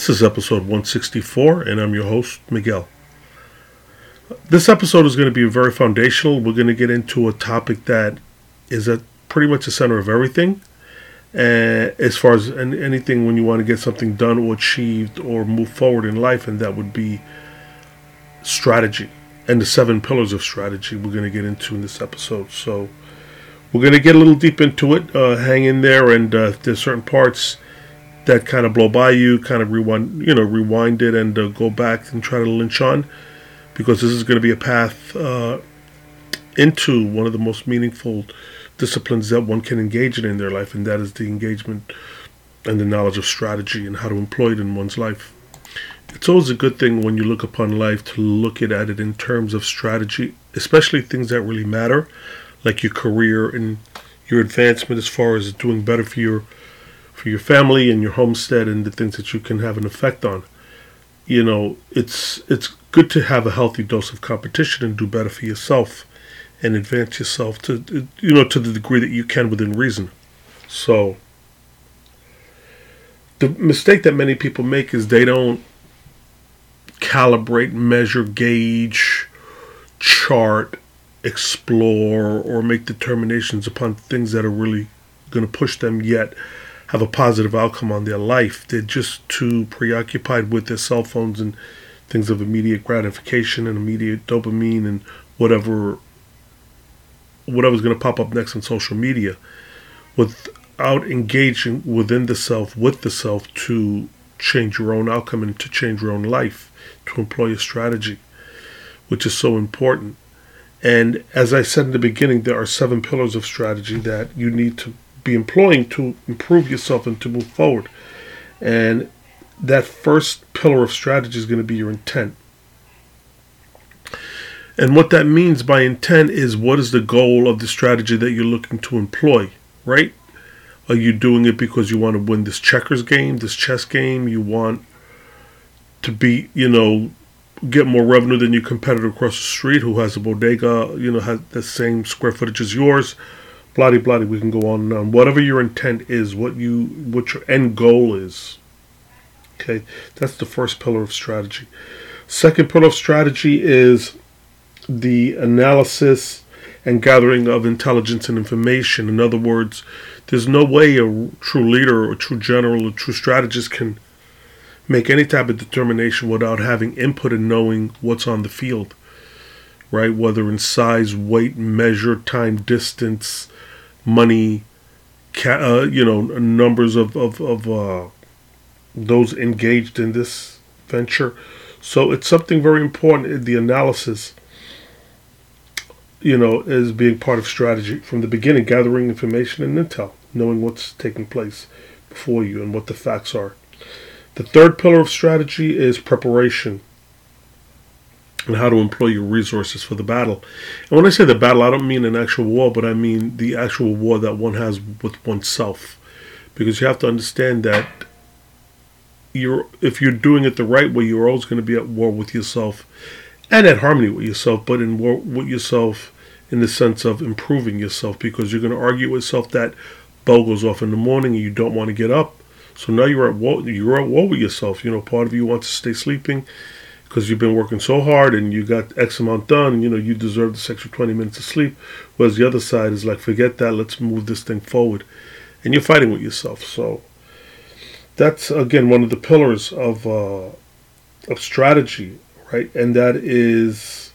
This is episode 164, and I'm your host, Miguel. This episode is going to be very foundational. We're going to get into a topic that is at pretty much the center of everything. Uh, as far as anything when you want to get something done or achieved or move forward in life, and that would be strategy and the seven pillars of strategy we're going to get into in this episode. So we're going to get a little deep into it. Uh, hang in there, and uh, there's certain parts that kind of blow by you, kind of rewind, you know, rewind it and uh, go back and try to lynch on, because this is going to be a path uh, into one of the most meaningful disciplines that one can engage in in their life, and that is the engagement and the knowledge of strategy and how to employ it in one's life. It's always a good thing when you look upon life to look at it in terms of strategy, especially things that really matter, like your career and your advancement as far as doing better for your for your family and your homestead and the things that you can have an effect on. You know, it's it's good to have a healthy dose of competition and do better for yourself and advance yourself to you know to the degree that you can within reason. So the mistake that many people make is they don't calibrate, measure, gauge, chart, explore, or make determinations upon things that are really going to push them yet have a positive outcome on their life. They're just too preoccupied with their cell phones and things of immediate gratification and immediate dopamine and whatever whatever's going to pop up next on social media without engaging within the self with the self to change your own outcome and to change your own life to employ a strategy which is so important and as i said in the beginning there are seven pillars of strategy that you need to be employing to improve yourself and to move forward. And that first pillar of strategy is going to be your intent. And what that means by intent is what is the goal of the strategy that you're looking to employ, right? Are you doing it because you want to win this checkers game, this chess game? You want to be, you know, get more revenue than your competitor across the street who has a bodega, you know, has the same square footage as yours? Bloody bloody we can go on. And on whatever your intent is what you what your end goal is okay? That's the first pillar of strategy. Second pillar of strategy is the analysis and gathering of intelligence and information. In other words there's no way a true leader or a true general or true strategist can make any type of determination without having input and knowing what's on the field right? Whether in size weight measure time distance money, ca- uh, you know, numbers of of, of uh, those engaged in this venture. So it's something very important. The analysis, you know, is being part of strategy from the beginning, gathering information and intel, knowing what's taking place before you and what the facts are. The third pillar of strategy is preparation and how to employ your resources for the battle. And when I say the battle, I don't mean an actual war, but I mean the actual war that one has with oneself. Because you have to understand that you're if you're doing it the right way, you're always going to be at war with yourself and at harmony with yourself, but in war with yourself in the sense of improving yourself because you're going to argue with yourself that bell goes off in the morning and you don't want to get up. So now you're at war. You're at war with yourself. You know, part of you wants to stay sleeping because you've been working so hard and you got X amount done, and you know, you deserve this extra 20 minutes of sleep. Whereas the other side is like, forget that, let's move this thing forward. And you're fighting with yourself. So that's, again, one of the pillars of, uh, of strategy, right? And that is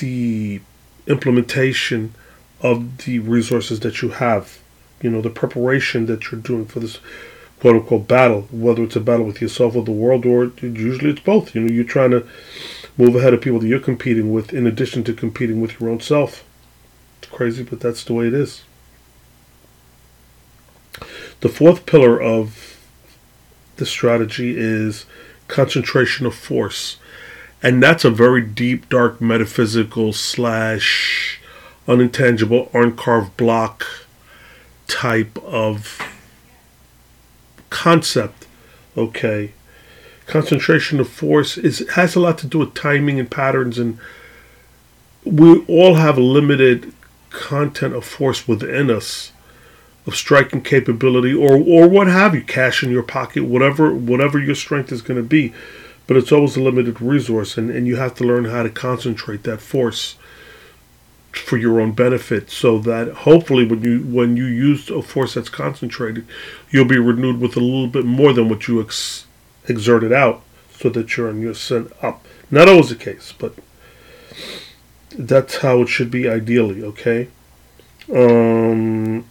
the implementation of the resources that you have, you know, the preparation that you're doing for this quote unquote battle, whether it's a battle with yourself or the world, or usually it's both. You know, you're trying to move ahead of people that you're competing with, in addition to competing with your own self. It's crazy, but that's the way it is. The fourth pillar of the strategy is concentration of force. And that's a very deep, dark, metaphysical slash unintangible, uncarved block type of concept, okay, concentration of force is has a lot to do with timing and patterns, and we all have a limited content of force within us. of striking capability or or what have you, cash in your pocket, whatever whatever your strength is going to be. But it's always a limited resource, and, and you have to learn how to concentrate that force for your own benefit, so that hopefully when you when you use a force that's concentrated, you'll be renewed with a little bit more than what you ex- exerted out, so that you're on your sent up. Not always the case, but that's how it should be ideally. Okay. Um,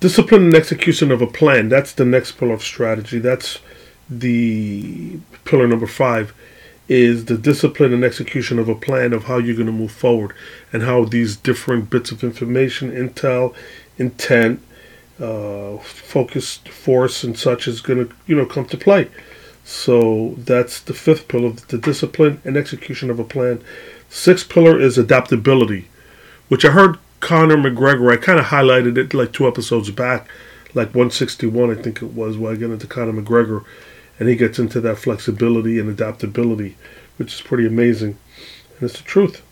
discipline and execution of a plan. That's the next pillar of strategy. That's the pillar number five is the discipline and execution of a plan of how you're going to move forward and how these different bits of information, intel, intent, uh, focused force, and such is going to you know come to play. So that's the fifth pillar, of the discipline and execution of a plan. Sixth pillar is adaptability, which I heard Conor McGregor. I kind of highlighted it like two episodes back, like 161, I think it was, where I get into Conor McGregor, and he gets into that flexibility and adaptability, which is pretty amazing. And it's the truth.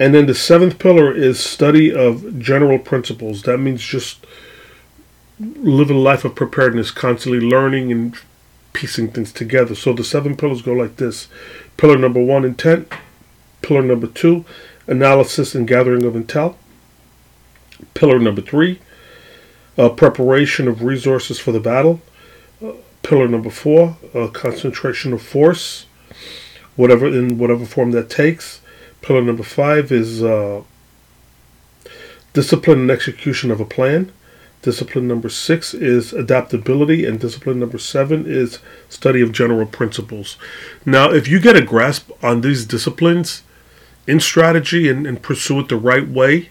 And then the seventh pillar is study of general principles. That means just living a life of preparedness, constantly learning and piecing things together. So the seven pillars go like this Pillar number one, intent. Pillar number two, analysis and gathering of intel. Pillar number three, uh, preparation of resources for the battle. Pillar number four, uh, concentration of force, whatever in whatever form that takes. Pillar number five is uh, discipline and execution of a plan. Discipline number six is adaptability, and discipline number seven is study of general principles. Now, if you get a grasp on these disciplines in strategy and, and pursue it the right way,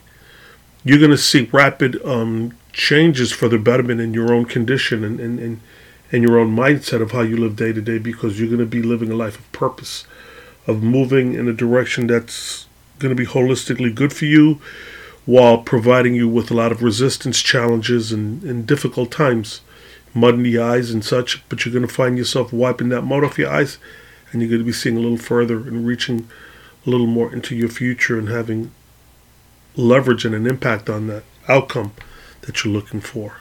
you're going to see rapid um, changes for the betterment in your own condition and, and, and, and your own mindset of how you live day to day because you're going to be living a life of purpose, of moving in a direction that's going to be holistically good for you while providing you with a lot of resistance challenges and, and difficult times, mud in the eyes and such. But you're going to find yourself wiping that mud off your eyes and you're going to be seeing a little further and reaching a little more into your future and having leverage and an impact on that outcome that you're looking for.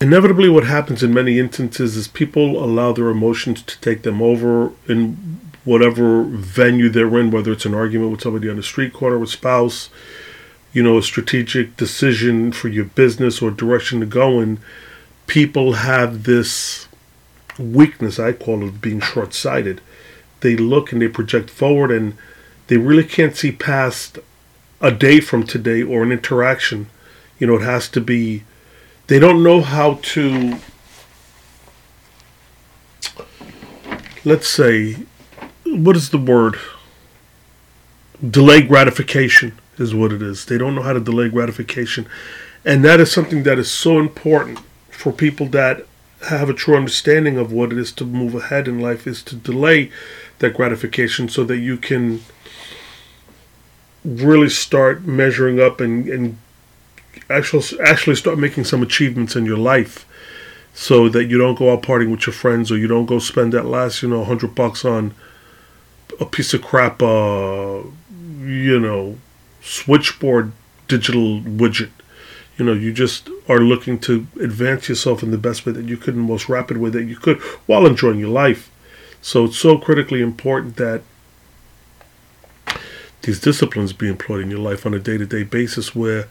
Inevitably, what happens in many instances is people allow their emotions to take them over in whatever venue they're in, whether it's an argument with somebody on the street corner, with spouse, you know, a strategic decision for your business or direction to go in, people have this weakness, I call it being short sighted. They look and they project forward and they really can't see past a day from today or an interaction. You know, it has to be, they don't know how to, let's say, what is the word? Delay gratification is what it is. They don't know how to delay gratification. And that is something that is so important for people that have a true understanding of what it is to move ahead in life is to delay that gratification so that you can really start measuring up and, and actually actually start making some achievements in your life so that you don't go out partying with your friends or you don't go spend that last you know 100 bucks on a piece of crap uh you know switchboard digital widget. You know, you just are looking to advance yourself in the best way that you could, in the most rapid way that you could, while enjoying your life. So it's so critically important that these disciplines be employed in your life on a day to day basis where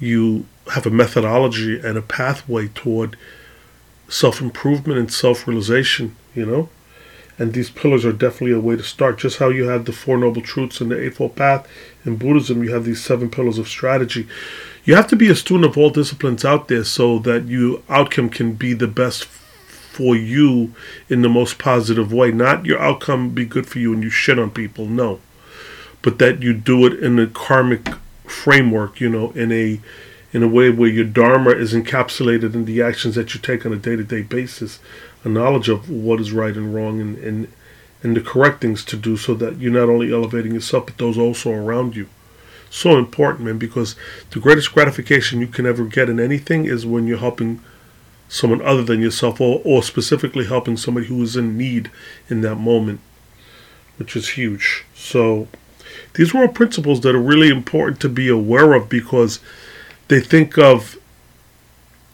you have a methodology and a pathway toward self improvement and self realization, you know? And these pillars are definitely a way to start. Just how you have the Four Noble Truths and the Eightfold Path in Buddhism, you have these seven pillars of strategy. You have to be a student of all disciplines out there so that your outcome can be the best for you in the most positive way. Not your outcome be good for you and you shit on people, no. But that you do it in a karmic framework, you know, in a in a way where your dharma is encapsulated in the actions that you take on a day-to-day basis a knowledge of what is right and wrong and, and, and the correct things to do so that you're not only elevating yourself but those also around you. So important, man, because the greatest gratification you can ever get in anything is when you're helping someone other than yourself or, or specifically helping somebody who is in need in that moment, which is huge. So these were all principles that are really important to be aware of because they think of,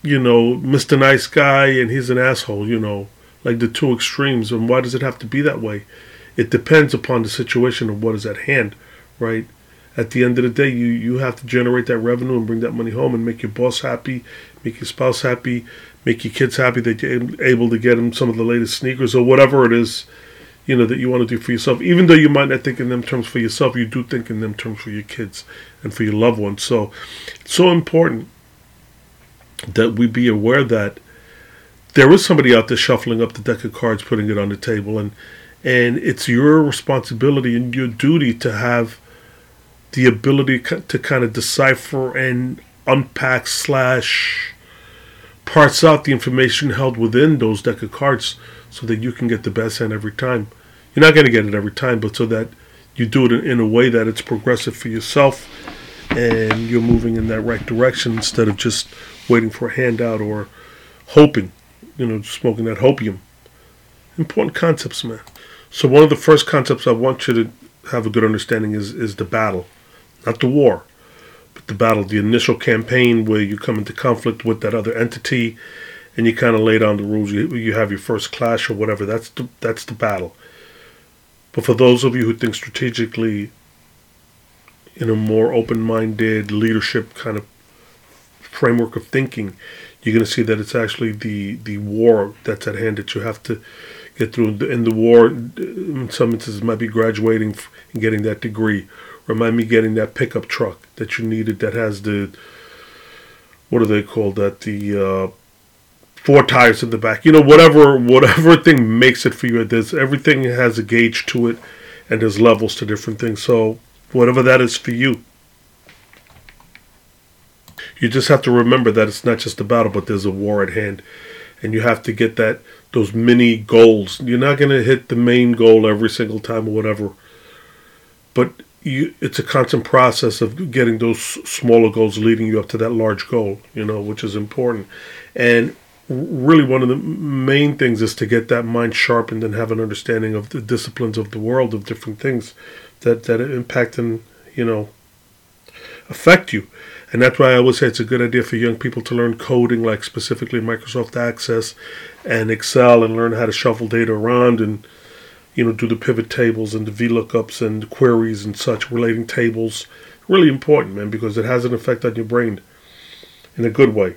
you know, Mr. Nice Guy and he's an asshole, you know, like the two extremes. And why does it have to be that way? It depends upon the situation of what is at hand, right? At the end of the day, you, you have to generate that revenue and bring that money home and make your boss happy, make your spouse happy, make your kids happy that you're able to get them some of the latest sneakers or whatever it is you know that you want to do for yourself. Even though you might not think in them terms for yourself you do think in them terms for your kids and for your loved ones. So it's so important that we be aware that there is somebody out there shuffling up the deck of cards putting it on the table and and it's your responsibility and your duty to have the ability to kind of decipher and unpack slash parse out the information held within those deck of cards so that you can get the best hand every time. You're not going to get it every time, but so that you do it in a way that it's progressive for yourself and you're moving in that right direction instead of just waiting for a handout or hoping, you know, smoking that hopium. Important concepts, man. So one of the first concepts I want you to have a good understanding is is the battle, not the war, but the battle, the initial campaign where you come into conflict with that other entity and you kind of lay down the rules. You, you have your first clash or whatever. That's the, that's the battle. But for those of you who think strategically in a more open minded leadership kind of framework of thinking, you're going to see that it's actually the, the war that's at hand that you have to get through. And the war, in some instances, might be graduating and getting that degree. Remind me getting that pickup truck that you needed that has the, what do they call that? The, uh, four tires in the back. You know, whatever whatever thing makes it for you. There's everything has a gauge to it, and there's levels to different things. So whatever that is for you, you just have to remember that it's not just a battle, but there's a war at hand, and you have to get that those mini goals. You're not going to hit the main goal every single time or whatever, but you, it's a constant process of getting those smaller goals leading you up to that large goal. You know, which is important, and really one of the main things is to get that mind sharpened and have an understanding of the disciplines of the world of different things that that impact and you know affect you. And that's why i always say it's a good idea for young people to learn coding like specifically microsoft access and excel and learn how to shuffle data around and you know do the pivot tables and the vlookups and queries and such relating tables. Really important man because it has an effect on your brain in a good way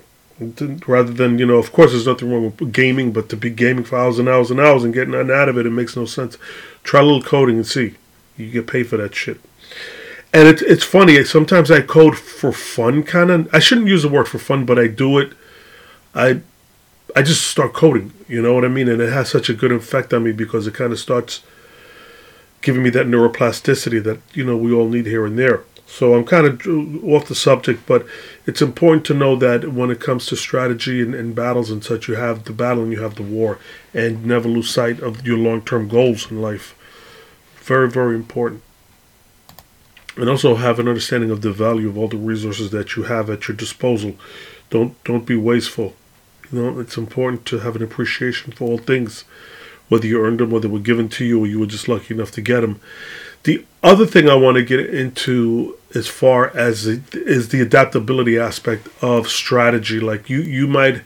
rather than you know of course there's nothing wrong with gaming but to be gaming for hours and hours and hours and getting nothing out of it it makes no sense. Try a little coding and see. You get paid for that shit. And it's it's funny sometimes i code for fun kind of i shouldn't use the word for fun but i do it. I i just start coding you know what i mean? And it has such a good effect on me because it kind of starts giving me that neuroplasticity that you know we all need here and there so I'm kind of off the subject, but it's important to know that when it comes to strategy and, and, battles and such, you have the battle and you have the war, and never lose sight of your long-term goals in life. Very, very important. And also have an understanding of the value of all the resources that you have at your disposal. Don't don't be wasteful. You know, it's important to have an appreciation for all things, whether you earned them, whether they were given to you, or you were just lucky enough to get them. The other thing I want to get into as far as it is the adaptability aspect of strategy. Like you, you might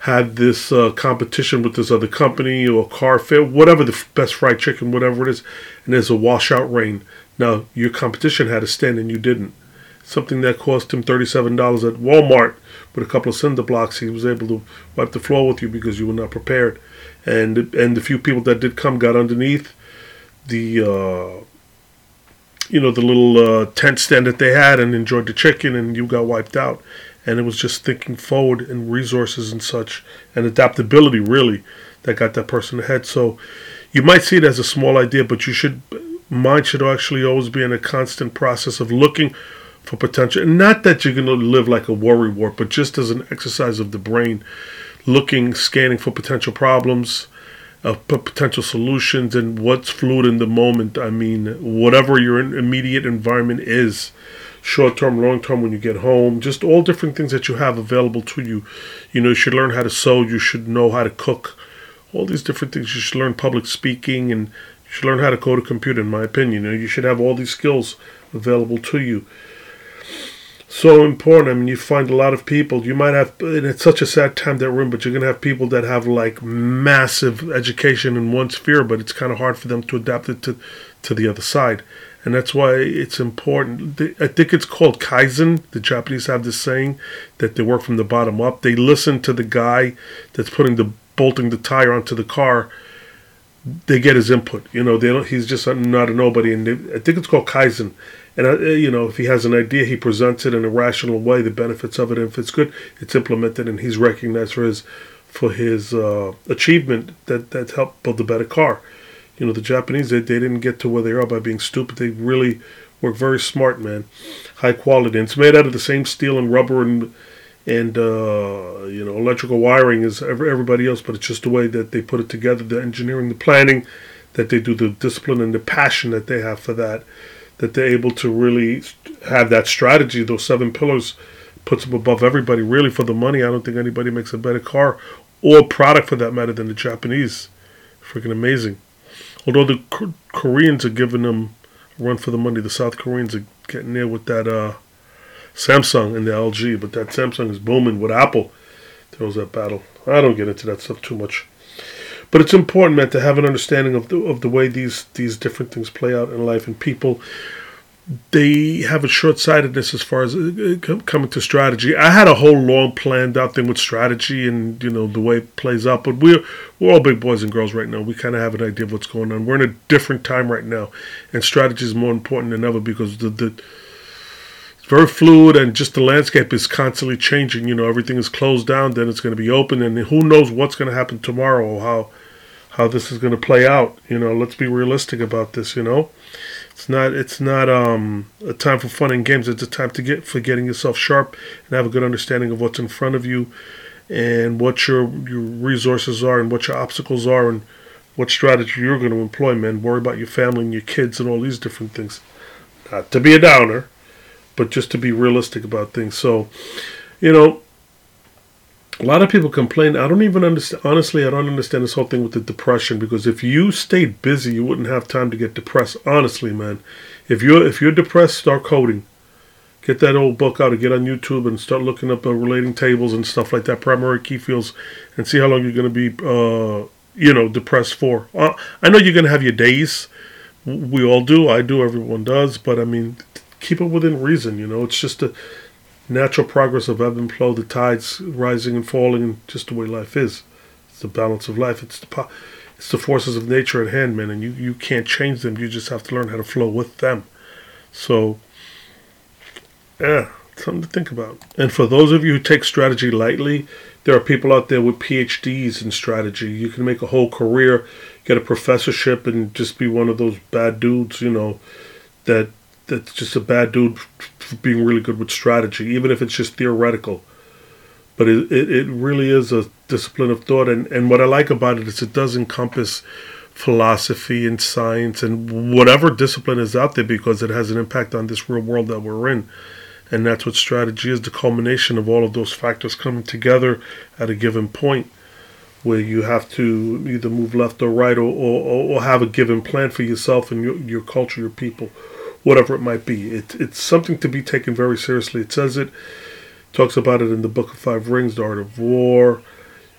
have this uh, competition with this other company or car fair, whatever the best fried chicken, whatever it is, and there's a washout rain. Now your competition had a stand and you didn't. Something that cost him thirty-seven dollars at Walmart with a couple of cinder blocks, he was able to wipe the floor with you because you were not prepared. And and the few people that did come got underneath the. Uh, you know, the little uh, tent stand that they had and enjoyed the chicken, and you got wiped out. And it was just thinking forward and resources and such, and adaptability really that got that person ahead. So you might see it as a small idea, but you should mind should actually always be in a constant process of looking for potential. And not that you're going to live like a worry wart, but just as an exercise of the brain, looking, scanning for potential problems uh, of potential solutions and what's fluid in the moment. I mean, whatever your immediate environment is, short term, long term, when you get home, just all different things that you have available to you. You know, you should learn how to sew, you should know how to cook, all these different things. You should learn public speaking and you should learn how to code a computer, in my opinion. You know, you should have all these skills available to you. So important. I mean, you find a lot of people. You might have, and it's such a sad time that we're in, but you're gonna have people that have like massive education in one sphere, but it's kind of hard for them to adapt it to to the other side, and that's why it's important. I think it's called kaizen. The Japanese have this saying that they work from the bottom up. They listen to the guy that's putting the bolting the tire onto the car. They get his input. You know, they don't. He's just not a nobody, and they, I think it's called kaizen and uh, you know, if he has an idea, he presents it in a rational way, the benefits of it. And if it's good, it's implemented, and he's recognized for his for his uh, achievement that that helped build a better car. You know, the Japanese they, they didn't get to where they are by being stupid. They really work very smart, man. High quality. And it's made out of the same steel and rubber and and uh, you know electrical wiring as everybody else, but it's just the way that they put it together, the engineering, the planning, that they do, the discipline and the passion that they have for that that they're able to really have that strategy. Those seven pillars puts them above everybody. Really, for the money, I don't think anybody makes a better car or product for that matter than the Japanese. Freaking amazing. Although the Koreans are giving them a run for the money, the South Koreans are getting there with that uh, Samsung and the LG, but that Samsung is booming with Apple. There was that battle. I don't get into that stuff too much. But it's important, man, to have an understanding of the of the way these these different things play out in life, and people they have a short sightedness as far as uh, uh, coming to strategy. I had a whole long planned out thing with strategy and you know the way it plays out, but we're we're all big boys and girls right now. We kind of have an idea of what's going on. We're in a different time right now, and strategy is more important than ever because the the it's very fluid and just the landscape is constantly changing. You know, everything is closed down, then it's going to be open, and who knows what's going to happen tomorrow or how how this is going to play out. You know, let's be realistic about this. You know, it's not it's not um, a time for fun and games. It's a time to get for getting yourself sharp and have a good understanding of what's in front of you and what your your resources are and what your obstacles are and what strategy you're going to employ. Man, worry about your family and your kids and all these different things. Not to be a downer but just to be realistic about things. So, you know, a lot of people complain. I don't even understand. Honestly, I don't understand this whole thing with the depression because if you stayed busy, you wouldn't have time to get depressed. Honestly, man, if you're if you're depressed, start coding. Get that old book out or get on YouTube and start looking up the relating tables and stuff like that, primary key fields, and see how long you're going to be, uh, you know, depressed for. Uh, I know you're going to have your days. We all do. I do. Everyone does. But I mean, keep it within reason. You know, it's just a natural progress of ebb and flow, the tides rising and falling, just the way life is. It's the balance of life. It's the po- it's the forces of nature at hand, man, and you, you can't change them. You just have to learn how to flow with them. So, yeah, something to think about. And for those of you who take strategy lightly, there are people out there with PhDs in strategy. You can make a whole career, get a professorship, and just be one of those bad dudes, you know, that that's just a bad dude for being really good with strategy, even if it's just theoretical. But it, it, it really is a discipline of thought. And, and what I like about it is it does encompass philosophy and science and whatever discipline is out there because it has an impact on this real world that we're in. And that's what strategy is the culmination of all of those factors coming together at a given point where you have to either move left or right or, or, or have a given plan for yourself and your, your culture, your people whatever it might be. It, it's something to be taken very seriously. It says it, talks about it in the Book of Five Rings, The Art of War.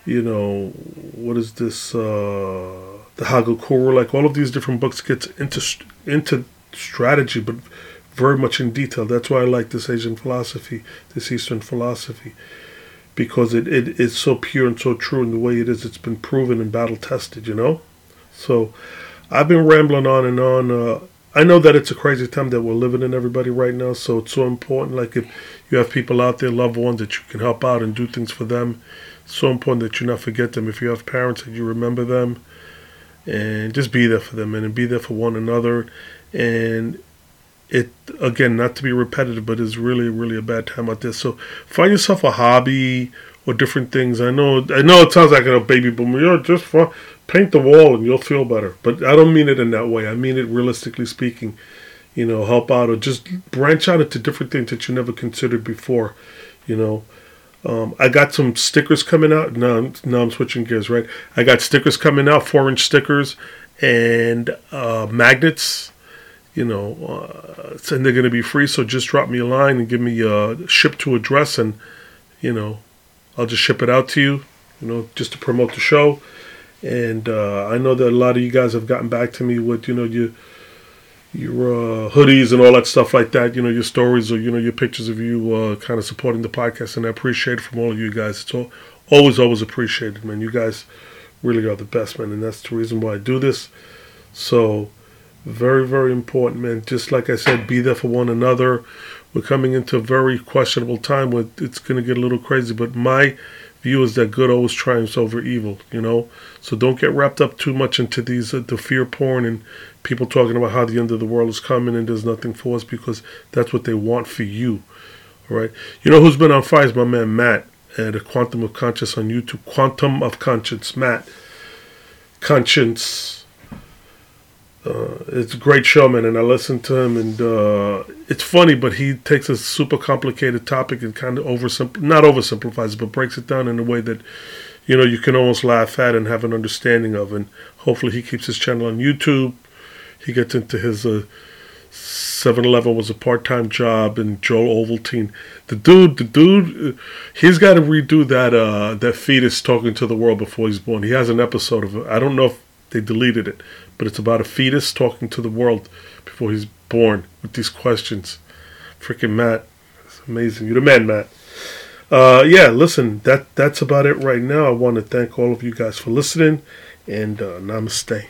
You know, what is this? Uh, the Hagakure. Like all of these different books gets into into strategy, but very much in detail. That's why I like this Asian philosophy, this Eastern philosophy, because it, it is so pure and so true in the way it is. It's been proven and battle tested, you know? So I've been rambling on and on. Uh, I know that it's a crazy time that we're living in, everybody, right now. So it's so important. Like if you have people out there, loved ones that you can help out and do things for them, it's so important that you not forget them. If you have parents, that you remember them, and just be there for them and be there for one another. And it again, not to be repetitive, but it's really, really a bad time out there. So find yourself a hobby or different things. I know, I know, it sounds like a baby boomer. You're just fun paint the wall and you'll feel better. But I don't mean it in that way. I mean it realistically speaking. You know, help out or just branch out into different things that you never considered before. You know, um, I got some stickers coming out. Now, now I'm switching gears, right? I got stickers coming out, four inch stickers and uh, magnets. you know, uh, and they're going to be free. So just drop me a line and give me a ship to address, and you know, I'll just ship it out to you. You know, just to promote the show. And uh, I know that a lot of you guys have gotten back to me with you know your your uh, hoodies and all that stuff like that. You know your stories or you know your pictures of you uh, kind of supporting the podcast, and I appreciate it from all of you guys. It's all, always always appreciated, man. You guys really are the best, man, and that's the reason why I do this. So very, very important, man. Just like I said, be there for one another. We're coming into a very questionable time where it's going to get a little crazy, but my view is that good always triumphs over evil, you know? So don't get wrapped up too much into these, uh, the fear porn and people talking about how the end of the world is coming and there's nothing for us because that's what they want for you, all right? You know who's been on fire is my man Matt at a Quantum of Conscience on YouTube. Quantum of Conscience, Matt. Conscience uh, it's a great showman, and I listen to him, and uh, it's funny, but he takes a super complicated topic and kind of oversimp not oversimplifies it, but breaks it down in a way that you know you can almost laugh at and have an understanding of. And hopefully, he keeps his channel on YouTube. He gets into his uh, 7-Eleven was a part-time job, and Joel Ovaltine, the dude, the dude, uh, he's got to redo that uh, that fetus talking to the world before he's born. He has an episode of it. I don't know if they deleted it, but it's about a fetus talking to the world before he's born with these questions. Freaking Matt, it's amazing. You're the man, Matt. Uh, yeah, listen, that that's about it right now. I want to thank all of you guys for listening, and uh, namaste.